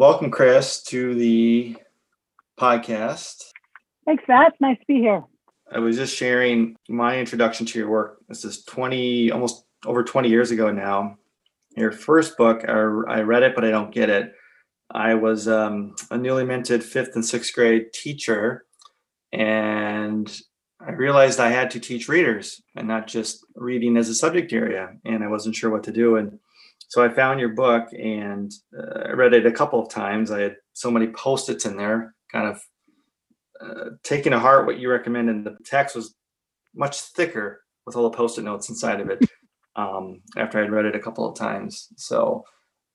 Welcome, Chris, to the podcast. Thanks, Matt. Nice to be here. I was just sharing my introduction to your work. This is 20, almost over 20 years ago now. Your first book, I, I read it, but I don't get it. I was um, a newly minted fifth and sixth grade teacher, and I realized I had to teach readers and not just reading as a subject area. And I wasn't sure what to do. And so I found your book and uh, I read it a couple of times. I had so many post its in there, kind of uh, taking to heart what you recommended. The text was much thicker with all the post it notes inside of it um, after I'd read it a couple of times. So,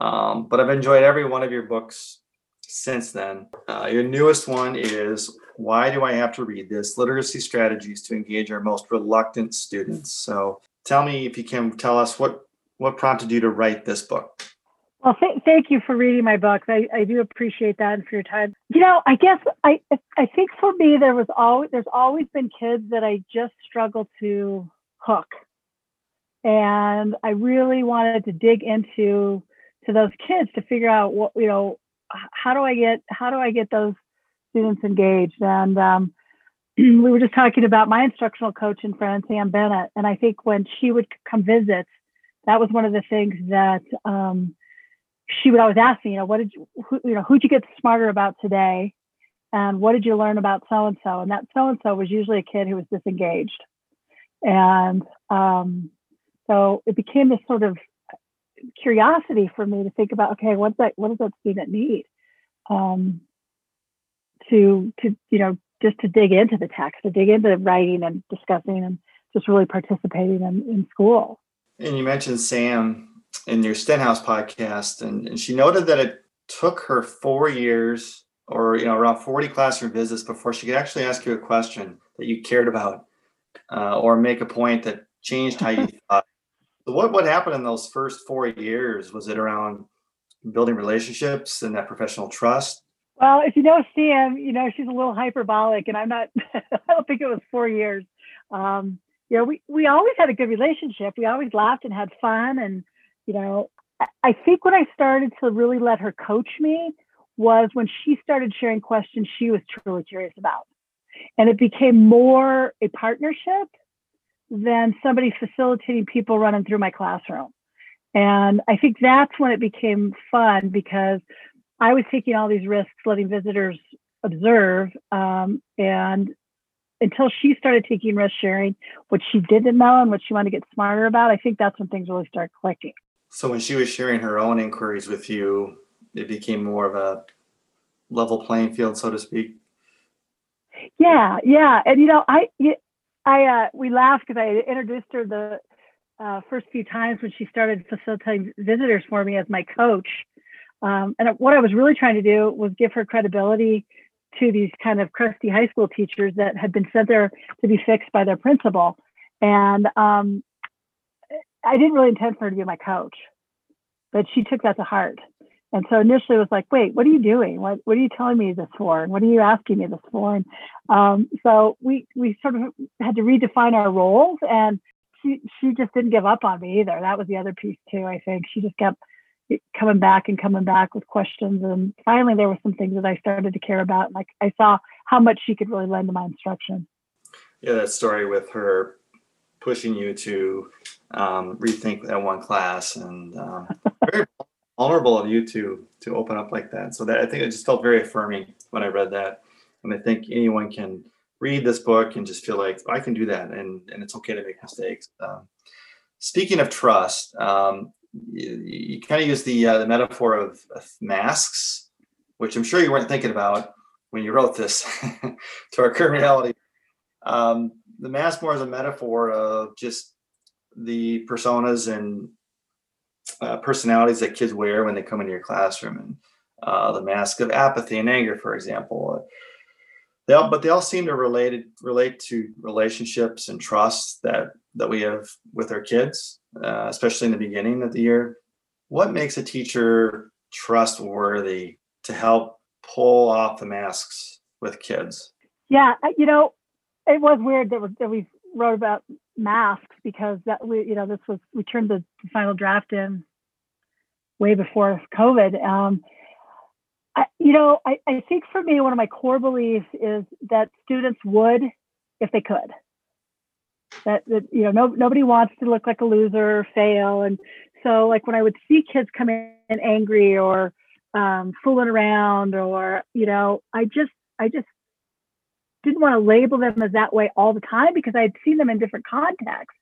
um, but I've enjoyed every one of your books since then. Uh, your newest one is Why Do I Have to Read This? Literacy Strategies to Engage Our Most Reluctant Students. So tell me if you can tell us what, what prompted you to write this book? Well, th- thank you for reading my books. I, I do appreciate that and for your time. You know, I guess I I think for me there was always there's always been kids that I just struggle to hook, and I really wanted to dig into to those kids to figure out what you know how do I get how do I get those students engaged and um, we were just talking about my instructional coach and friend Sam Bennett and I think when she would come visit that was one of the things that um, she would always ask me you know what did you who, you know who'd you get smarter about today? And what did you learn about so and so and that so and so was usually a kid who was disengaged. And um, so it became this sort of curiosity for me to think about okay what's that what does that student need? Um, to to you know just to dig into the text to dig into writing and discussing and just really participating in, in school and you mentioned sam in your stenhouse podcast and, and she noted that it took her four years or you know around 40 classroom visits before she could actually ask you a question that you cared about uh, or make a point that changed how you thought so what what happened in those first four years? Was it around building relationships and that professional trust? Well, if you know Sam, you know she's a little hyperbolic, and I'm not. I don't think it was four years. Um, you know, we we always had a good relationship. We always laughed and had fun, and you know, I, think when I started to really let her coach me was when she started sharing questions she was truly curious about, and it became more a partnership than somebody facilitating people running through my classroom. And I think that's when it became fun because I was taking all these risks, letting visitors observe. Um, and until she started taking risk sharing, what she didn't know and what she wanted to get smarter about, I think that's when things really start clicking. So when she was sharing her own inquiries with you, it became more of a level playing field, so to speak. Yeah, yeah, and you know, I I uh, we laughed because I introduced her the uh, first few times when she started facilitating visitors for me as my coach. Um, and what I was really trying to do was give her credibility to these kind of crusty high school teachers that had been sent there to be fixed by their principal. And um, I didn't really intend for her to be my coach, but she took that to heart. And so initially it was like, wait, what are you doing? What what are you telling me this for? And what are you asking me this for? And um, so we we sort of had to redefine our roles and she she just didn't give up on me either. That was the other piece too, I think. She just kept coming back and coming back with questions. And finally there were some things that I started to care about. Like I saw how much she could really lend to my instruction. Yeah, that story with her pushing you to um, rethink that one class and um, very vulnerable of you to to open up like that. So that I think it just felt very affirming when I read that, and I think anyone can read this book and just feel like I can do that, and and it's okay to make mistakes. Um, speaking of trust, um, you, you kind of use the uh, the metaphor of, of, masks, which I'm sure you weren't thinking about when you wrote this to our current reality. Um, the mask more as a metaphor of just the personas and uh, personalities that kids wear when they come into your classroom, and uh, the mask of apathy and anger, for example. They all, but they all seem to relate relate to relationships and trust that that we have with our kids, uh, especially in the beginning of the year. What makes a teacher trustworthy to help pull off the masks with kids? Yeah, you know, it was weird that, that we wrote about masks because that we you know this was we turned the final draft in way before COVID. Um, I, you know, I, I think for me, one of my core beliefs is that students would if they could. That, that you know, no, nobody wants to look like a loser or fail. And so, like when I would see kids come in angry or um, fooling around, or you know, I just, I just didn't want to label them as that way all the time because i'd seen them in different contexts.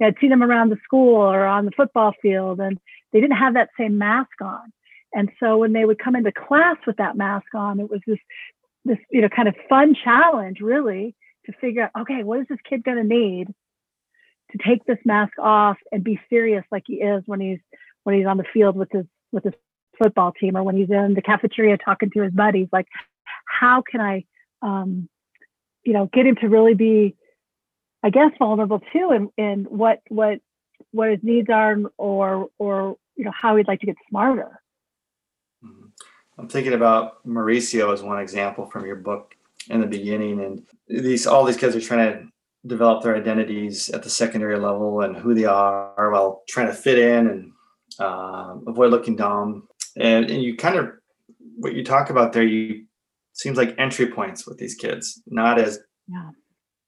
I'd seen them around the school or on the football field, and they didn't have that same mask on. And so when they would come into class with that mask on, it was this this you know kind of fun challenge really to figure out okay what is this kid going to need to take this mask off and be serious like he is when he's when he's on the field with his with his football team or when he's in the cafeteria talking to his buddies like how can i um you know get him to really be i guess vulnerable too and and what what what his needs are or or you know how he'd like to get smarter Mm-hmm. I'm thinking about Mauricio as one example from your book in the beginning, and these all these kids are trying to develop their identities at the secondary level and who they are while trying to fit in and uh, avoid looking dumb. And, and you kind of what you talk about there, you seems like entry points with these kids, not as yeah.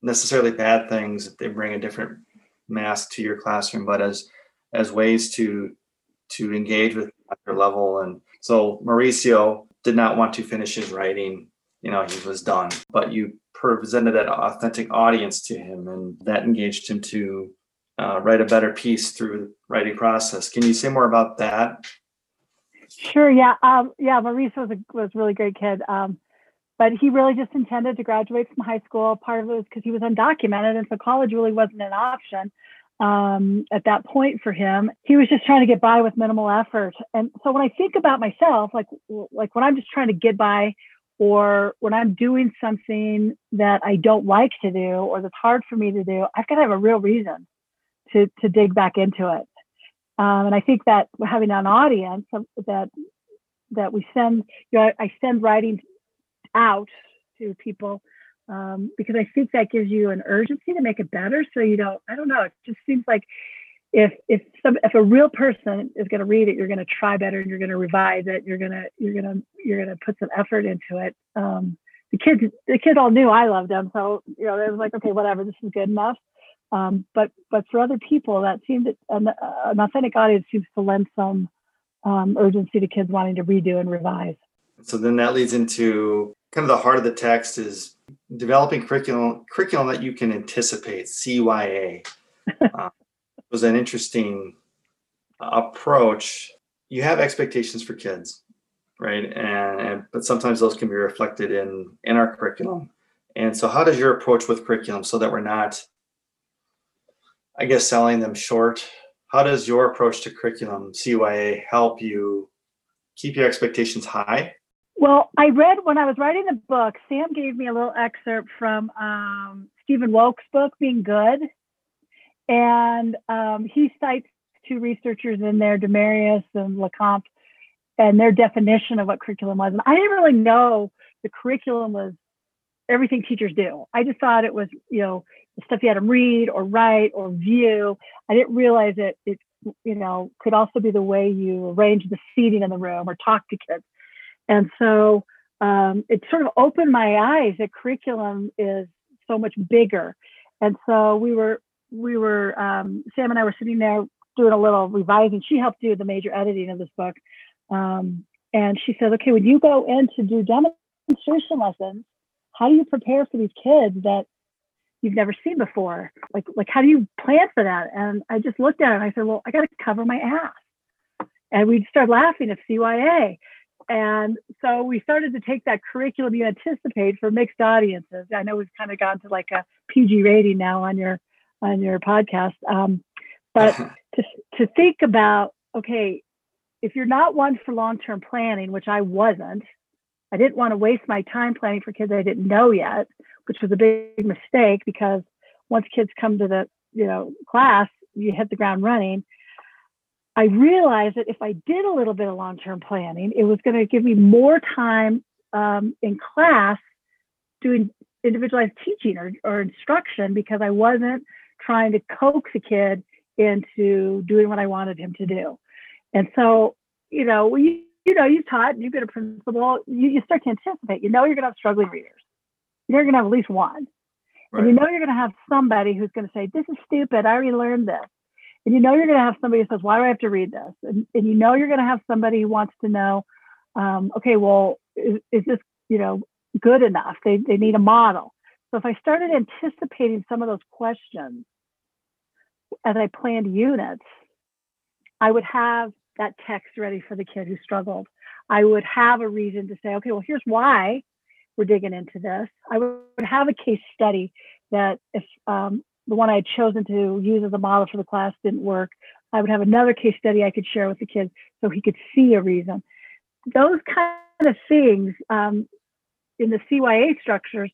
necessarily bad things if they bring a different mask to your classroom, but as as ways to to engage with their level and so Mauricio did not want to finish his writing. You know, he was done, but you presented an authentic audience to him, and that engaged him to uh, write a better piece through the writing process. Can you say more about that? Sure. Yeah. Um, yeah. maurice was a was a really great kid. Um, but he really just intended to graduate from high school. Part of it was because he was undocumented, and so college really wasn't an option um, at that point for him. He was just trying to get by with minimal effort. And so when I think about myself, like like when I'm just trying to get by, or when I'm doing something that I don't like to do or that's hard for me to do, I've got to have a real reason to to dig back into it. Um, and I think that having an audience that that we send, you know, I, I send writing out to people um, because I think that gives you an urgency to make it better. So you don't, I don't know, it just seems like if if some if a real person is going to read it, you're going to try better and you're going to revise it. You're gonna you're gonna you're gonna put some effort into it. Um, the kids the kids all knew I loved them, so you know it was like okay, whatever, this is good enough. Um, but but for other people, that seemed an, an authentic audience seems to lend some um, urgency to kids wanting to redo and revise. So then that leads into kind of the heart of the text is developing curriculum curriculum that you can anticipate CYA uh, was an interesting approach. You have expectations for kids, right? And, and but sometimes those can be reflected in in our curriculum. And so, how does your approach with curriculum so that we're not, I guess, selling them short? How does your approach to curriculum CYA help you keep your expectations high well, I read when I was writing the book, Sam gave me a little excerpt from um, Stephen Wolk's book, Being Good. And um, he cites two researchers in there, Demarest and Lecomte, and their definition of what curriculum was. And I didn't really know the curriculum was everything teachers do. I just thought it was, you know, the stuff you had to read or write or view. I didn't realize it, it, you know, could also be the way you arrange the seating in the room or talk to kids. And so um, it sort of opened my eyes that curriculum is so much bigger. And so we were, we were, um, Sam and I were sitting there doing a little revising. She helped do the major editing of this book. Um, and she said, okay, when you go in to do demonstration lessons, how do you prepare for these kids that you've never seen before? Like, like how do you plan for that? And I just looked at it and I said, well, I got to cover my ass. And we'd start laughing at CYA. And so we started to take that curriculum you anticipate for mixed audiences. I know we've kind of gone to like a PG rating now on your on your podcast, um, but to to think about okay, if you're not one for long term planning, which I wasn't, I didn't want to waste my time planning for kids I didn't know yet, which was a big mistake because once kids come to the you know class, you hit the ground running. I realized that if I did a little bit of long term planning, it was going to give me more time um, in class doing individualized teaching or, or instruction because I wasn't trying to coax a kid into doing what I wanted him to do. And so, you know, we you know, you taught, you've been a principal, you, you start to anticipate, you know, you're going to have struggling readers. You you're going to have at least one. Right. And you know, you're going to have somebody who's going to say, this is stupid. I already learned this. And you know, you're going to have somebody who says, why do I have to read this? And, and you know, you're going to have somebody who wants to know, um, okay, well, is, is this, you know, good enough? They, they need a model. So if I started anticipating some of those questions as I planned units, I would have that text ready for the kid who struggled. I would have a reason to say, okay, well, here's why we're digging into this. I would have a case study that if um, the one I had chosen to use as a model for the class didn't work, I would have another case study I could share with the kid so he could see a reason. Those kind of things um, in the CYA structures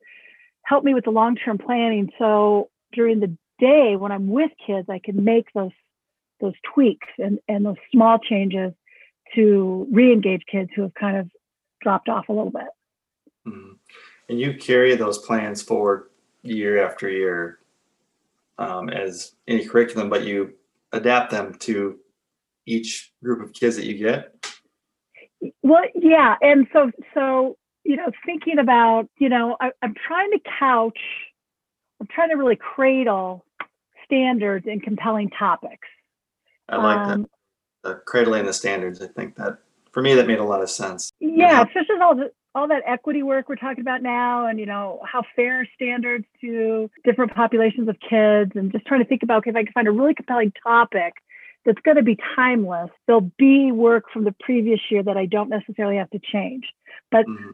help me with the long-term planning. So during the day when I'm with kids, I can make those those tweaks and, and those small changes to re-engage kids who have kind of dropped off a little bit. Mhm. And you carry those plans forward year after year um, as any curriculum, but you adapt them to each group of kids that you get. Well, yeah, and so so you know, thinking about you know, I, I'm trying to couch, I'm trying to really cradle standards and compelling topics. I like Um, that. The cradling the standards. I think that for me that made a lot of sense. Yeah, especially all the all that equity work we're talking about now, and you know how fair standards to different populations of kids, and just trying to think about okay, if I can find a really compelling topic that's going to be timeless, there'll be work from the previous year that I don't necessarily have to change. But Mhm.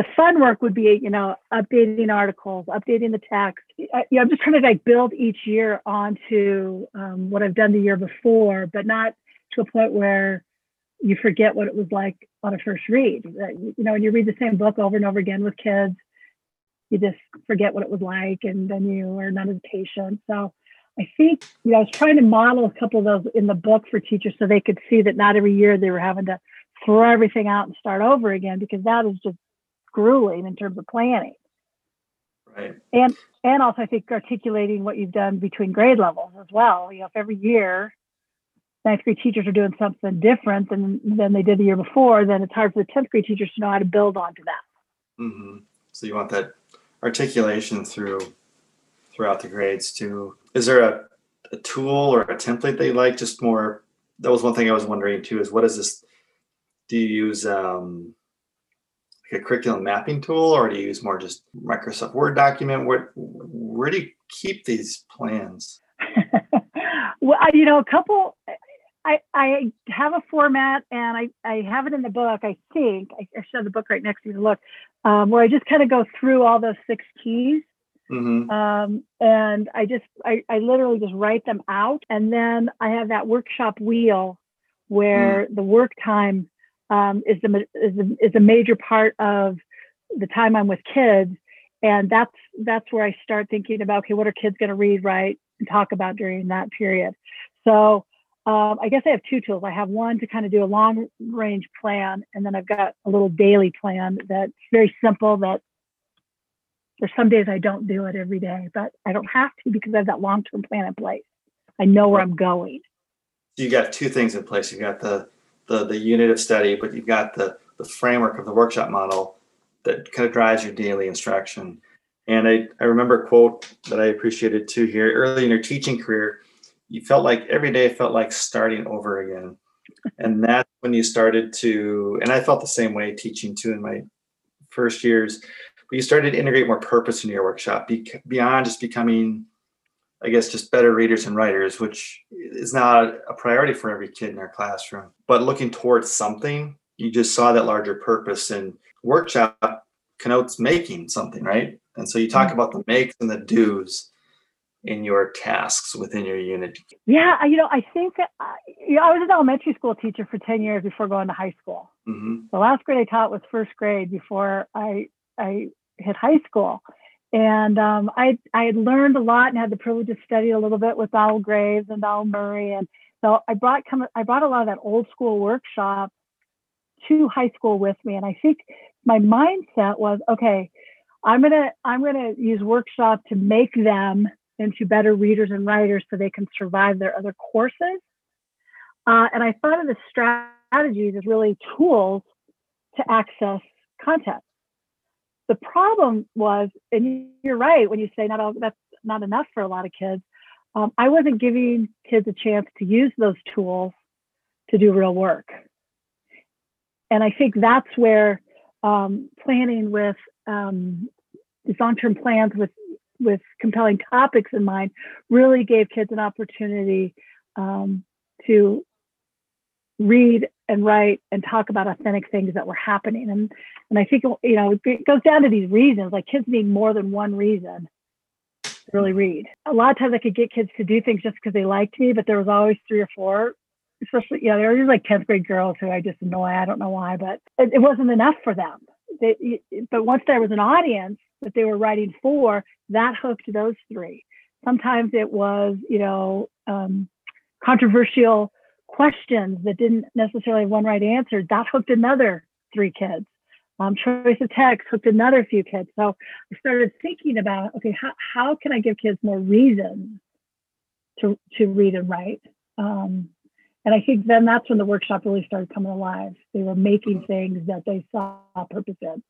The fun work would be, you know, updating articles, updating the text. I, you know, I'm just trying to like build each year onto um, what I've done the year before, but not to a point where you forget what it was like on a first read. You know, when you read the same book over and over again with kids, you just forget what it was like, and then you are not as patient. So I think, you know, I was trying to model a couple of those in the book for teachers so they could see that not every year they were having to throw everything out and start over again because that is just grueling in terms of planning. Right. And and also I think articulating what you've done between grade levels as well. You know, if every year ninth grade teachers are doing something different than than they did the year before, then it's hard for the tenth grade teachers to know how to build onto that. hmm So you want that articulation through throughout the grades too. Is there a, a tool or a template that you like? Just more. That was one thing I was wondering too. Is what is this? Do you use um, a curriculum mapping tool, or do you use more just Microsoft Word document? Where where do you keep these plans? well, I, you know, a couple. I I have a format, and I I have it in the book. I think I, I should have the book right next to me to look, um, where I just kind of go through all those six keys, hmm um, and I just I I literally just write them out, and then I have that workshop wheel where the work time um, is the is a, is a major part of the time I'm with kids, and that's that's where I start thinking about okay, what are kids going to read, write, and talk about during that period. So um, I guess I have two tools. I have one to kind of do a long range plan, and then I've got a little daily plan that's very simple. That there's some days I don't do it every day, but I don't have to because I have that long term plan in place. I know where I'm going. You got two things in place. You got the the the unit of study, but you've got the the framework of the workshop model that kind of drives your daily instruction. And I, I remember a quote that I appreciated too here. Early in your teaching career, you felt like every day felt like starting over again. And that's when you started to, and I felt the same way teaching too in my first years, but you started to integrate more purpose into your workshop be, beyond just becoming, I guess, just better readers and writers, which is not a priority for every kid in our classroom. But looking towards something, you just saw that larger purpose and workshop connotes making something, right? And so you talk about the makes and the do's in your tasks within your unit. Yeah, I- you know, I think I, you know, I was an elementary school teacher for 10 years before going to high school. hmm The last grade I taught was first grade before I I hit high school. And um, I I had learned a lot and had the privilege to study a little bit with Donald Graves and Donald Murray. And so I brought come I brought a lot of that old school workshop to high school with me. And I think my mindset was, okay, I'm gonna I'm gonna use workshop to make them into better readers and writers so they can survive their other courses. Uh, and I thought of the strategies as really tools to access content. The problem was, and you're right when you say not all, that's not enough for a lot of kids. Um, I wasn't giving kids a chance to use those tools to do real work. And I think that's where um, planning with um, these long-term plans with with compelling topics in mind really gave kids an opportunity um, to read and write and talk about authentic things that were happening. And and i think you know it goes down to these reasons. Like kids need more than one reason to really read. A lot of times i could get kids to do things just because they liked me but there was always three or four especially you know there were like 10th grade girls who i just annoy. I don't know why but it, it wasn't enough for them. They, but once there was an audience that they were writing for, that hooked those three. Sometimes it was, you know, um, controversial questions that didn't necessarily have one right answer. That hooked another three kids. Um, choice of text hooked another few kids. So I started thinking about, okay, how, how can I give kids more reason to, to read and write? Um, and I think then that's when the workshop really started coming alive. They were making things that they saw purpose in.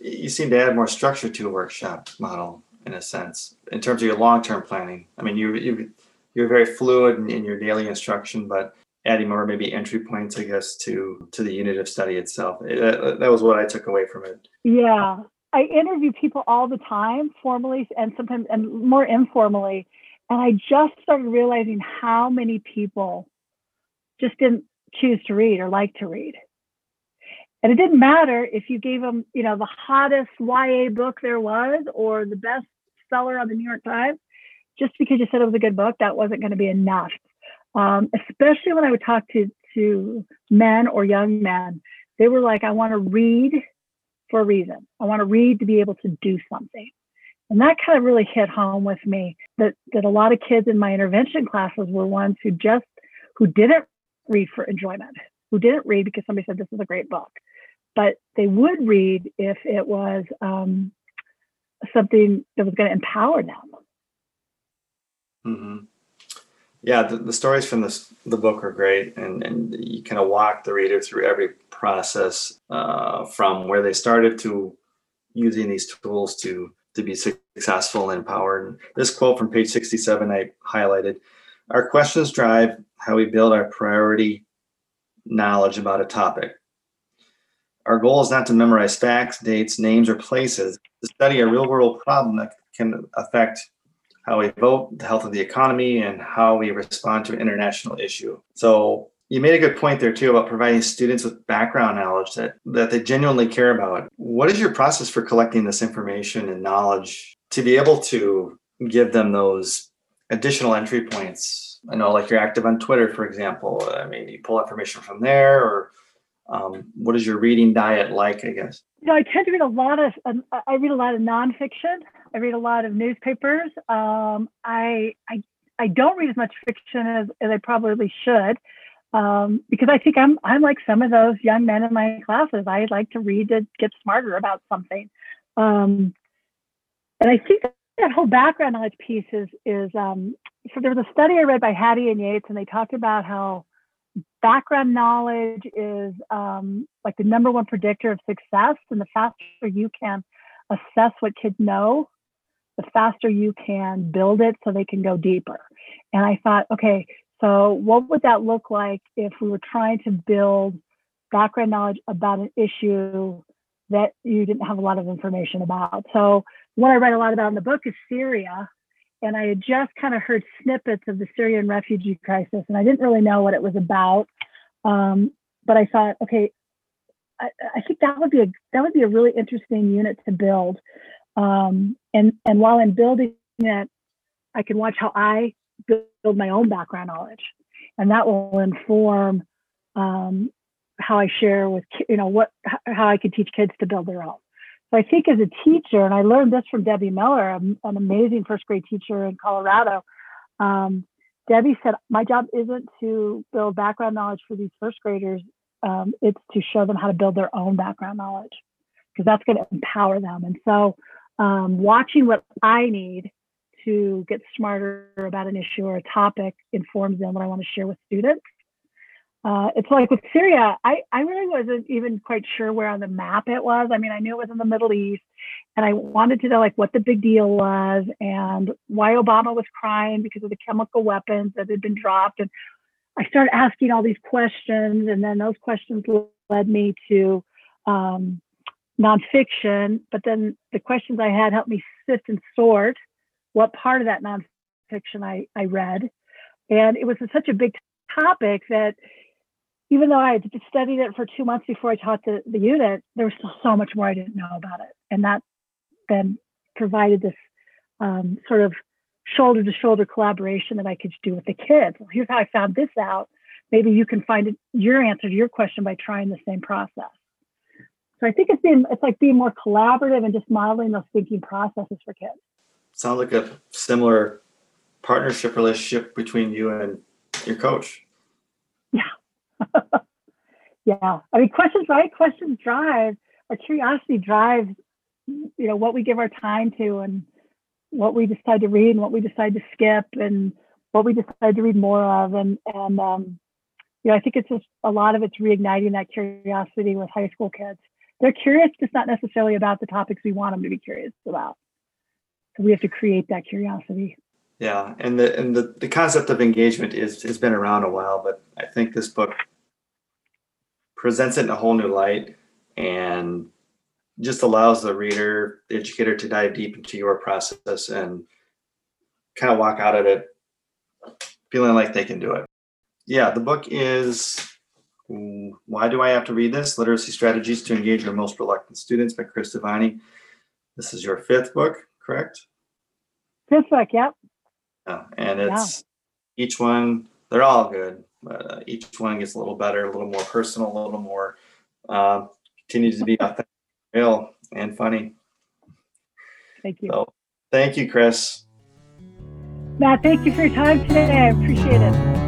You seem to add more structure to a workshop model in a sense, in terms of your long-term planning. I mean, you you you're very fluid in, in your daily instruction, but adding more maybe entry points, I guess, to to the unit of study itself. Eh, it, that, that was what I took away from it. Yeah, I interview people all the time, formally and sometimes and more informally and I just started realizing how many people just didn't choose to read or like to read. And it didn't matter if you gave them, you know, the hottest YA book there was or the best seller on the New York Times. Just because you said it was a good book, that wasn't going to be enough. Um, especially when I would talk to to men or young men, they were like, "I want to read for a reason. I want to read to be able to do something." And that kind of really hit home with me that, that a lot of kids in my intervention classes were ones who just, who didn't read for enjoyment, who didn't read because somebody said this is a great book, but they would read if it was um, something that was going to empower them. Mm-hmm. Yeah, the, the stories from this the book are great, and and you kind of walk the reader through every process uh, from where they started to using these tools to to be successful and empowered. And this quote from page 67 I highlighted Our questions drive how we build our priority knowledge about a topic. Our goal is not to memorize facts, dates, names, or places, to study a real world problem that can affect how we vote, the health of the economy, and how we respond to an international issue. So you made a good point there too about providing students with background knowledge that that they genuinely care about. What is your process for collecting this information and knowledge to be able to give them those additional entry points? I know like you're active on twitter for example. I mean you pull information from there or um, what is your reading diet like i guess? You know i tend to read a lot of um, i read a lot of nonfiction. I read a lot of newspapers. Um, I, I i don't read as much fiction as, as i probably should um, because I think I'm I'm like some of those young men in my classes. I like to read to get smarter about something, um, and I think that whole background knowledge piece is is um, so there was a study I read by Hattie and Yates, and they talked about how background knowledge is um, like the number one predictor of success, and the faster you can assess what kids know, the faster you can build it so they can go deeper. And I thought, okay, so, what would that look like if we were trying to build background knowledge about an issue that you didn't have a lot of information about? So, what I write a lot about in the book is Syria. And I had just kind of heard snippets of the Syrian refugee crisis, and I didn't really know what it was about. Um, but I thought, okay, I, I, think that would be a that would be a really interesting unit to build. Um, and and while I'm building it, I can watch how I build my own background knowledge, and that will inform um, how I share with you know what how I can teach kids to build their own. So I think as a teacher, and I learned this from Debbie Miller, an amazing first grade teacher in Colorado. Um, Debbie said, "My job isn't to build background knowledge for these first graders. Um, it's to show them how to build their own background knowledge because that's going to empower them." And so, um, watching what I need to get smarter about an issue or a topic informs them what I want to share with students. Uh, it's like with Syria, I, I really wasn't even quite sure where on the map it was. I mean, I knew it was in the Middle East, and I wanted to know like what the big deal was and why Obama was crying because of the chemical weapons that had been dropped. And I started asking all these questions, and then those questions led me to um, nonfiction. But then the questions I had helped me sift and sort what part of that nonfiction I, I read. And it was such a big topic that even though I had studied it for two months before I taught the, the unit, there was still so much more I didn't know about it. And that then provided this um, sort of shoulder to shoulder collaboration that I could do with the kids. Well, here's how I found this out. Maybe you can find it, your answer to your question by trying the same process. So I think it's being it's like being more collaborative and just modeling those thinking processes for kids. Sounds like a similar partnership relationship between you and your coach. yeah. I mean, questions, right? Questions drive, our curiosity drives, you know, what we give our time to and what we decide to read and what we decide to skip and what we decide to read more of. And, and, um, you know, I think it's just a lot of it's reigniting that curiosity with high school kids. They're curious, just not necessarily about the topics we want them to be curious about. So we have to create that curiosity. Yeah, and the and the, the concept of engagement is has been around a while, but I think this book presents it in a whole new light and just allows the reader, the educator to dive deep into your process and kind of walk out of it feeling like they can do it. Yeah, the book is Why Do I Have to Read This? Literacy Strategies to Engage Your Most Reluctant Students by Chris Tovani. This is your fifth book, correct? Fifth book, yep. Yeah, and it's yeah. each one, they're all good, uh, each one gets a little better, a little more personal, a little more, uh, continues to be authentic, real, and funny. Thank you. So, thank you, Chris. Matt, thank you for your time today. I appreciate it.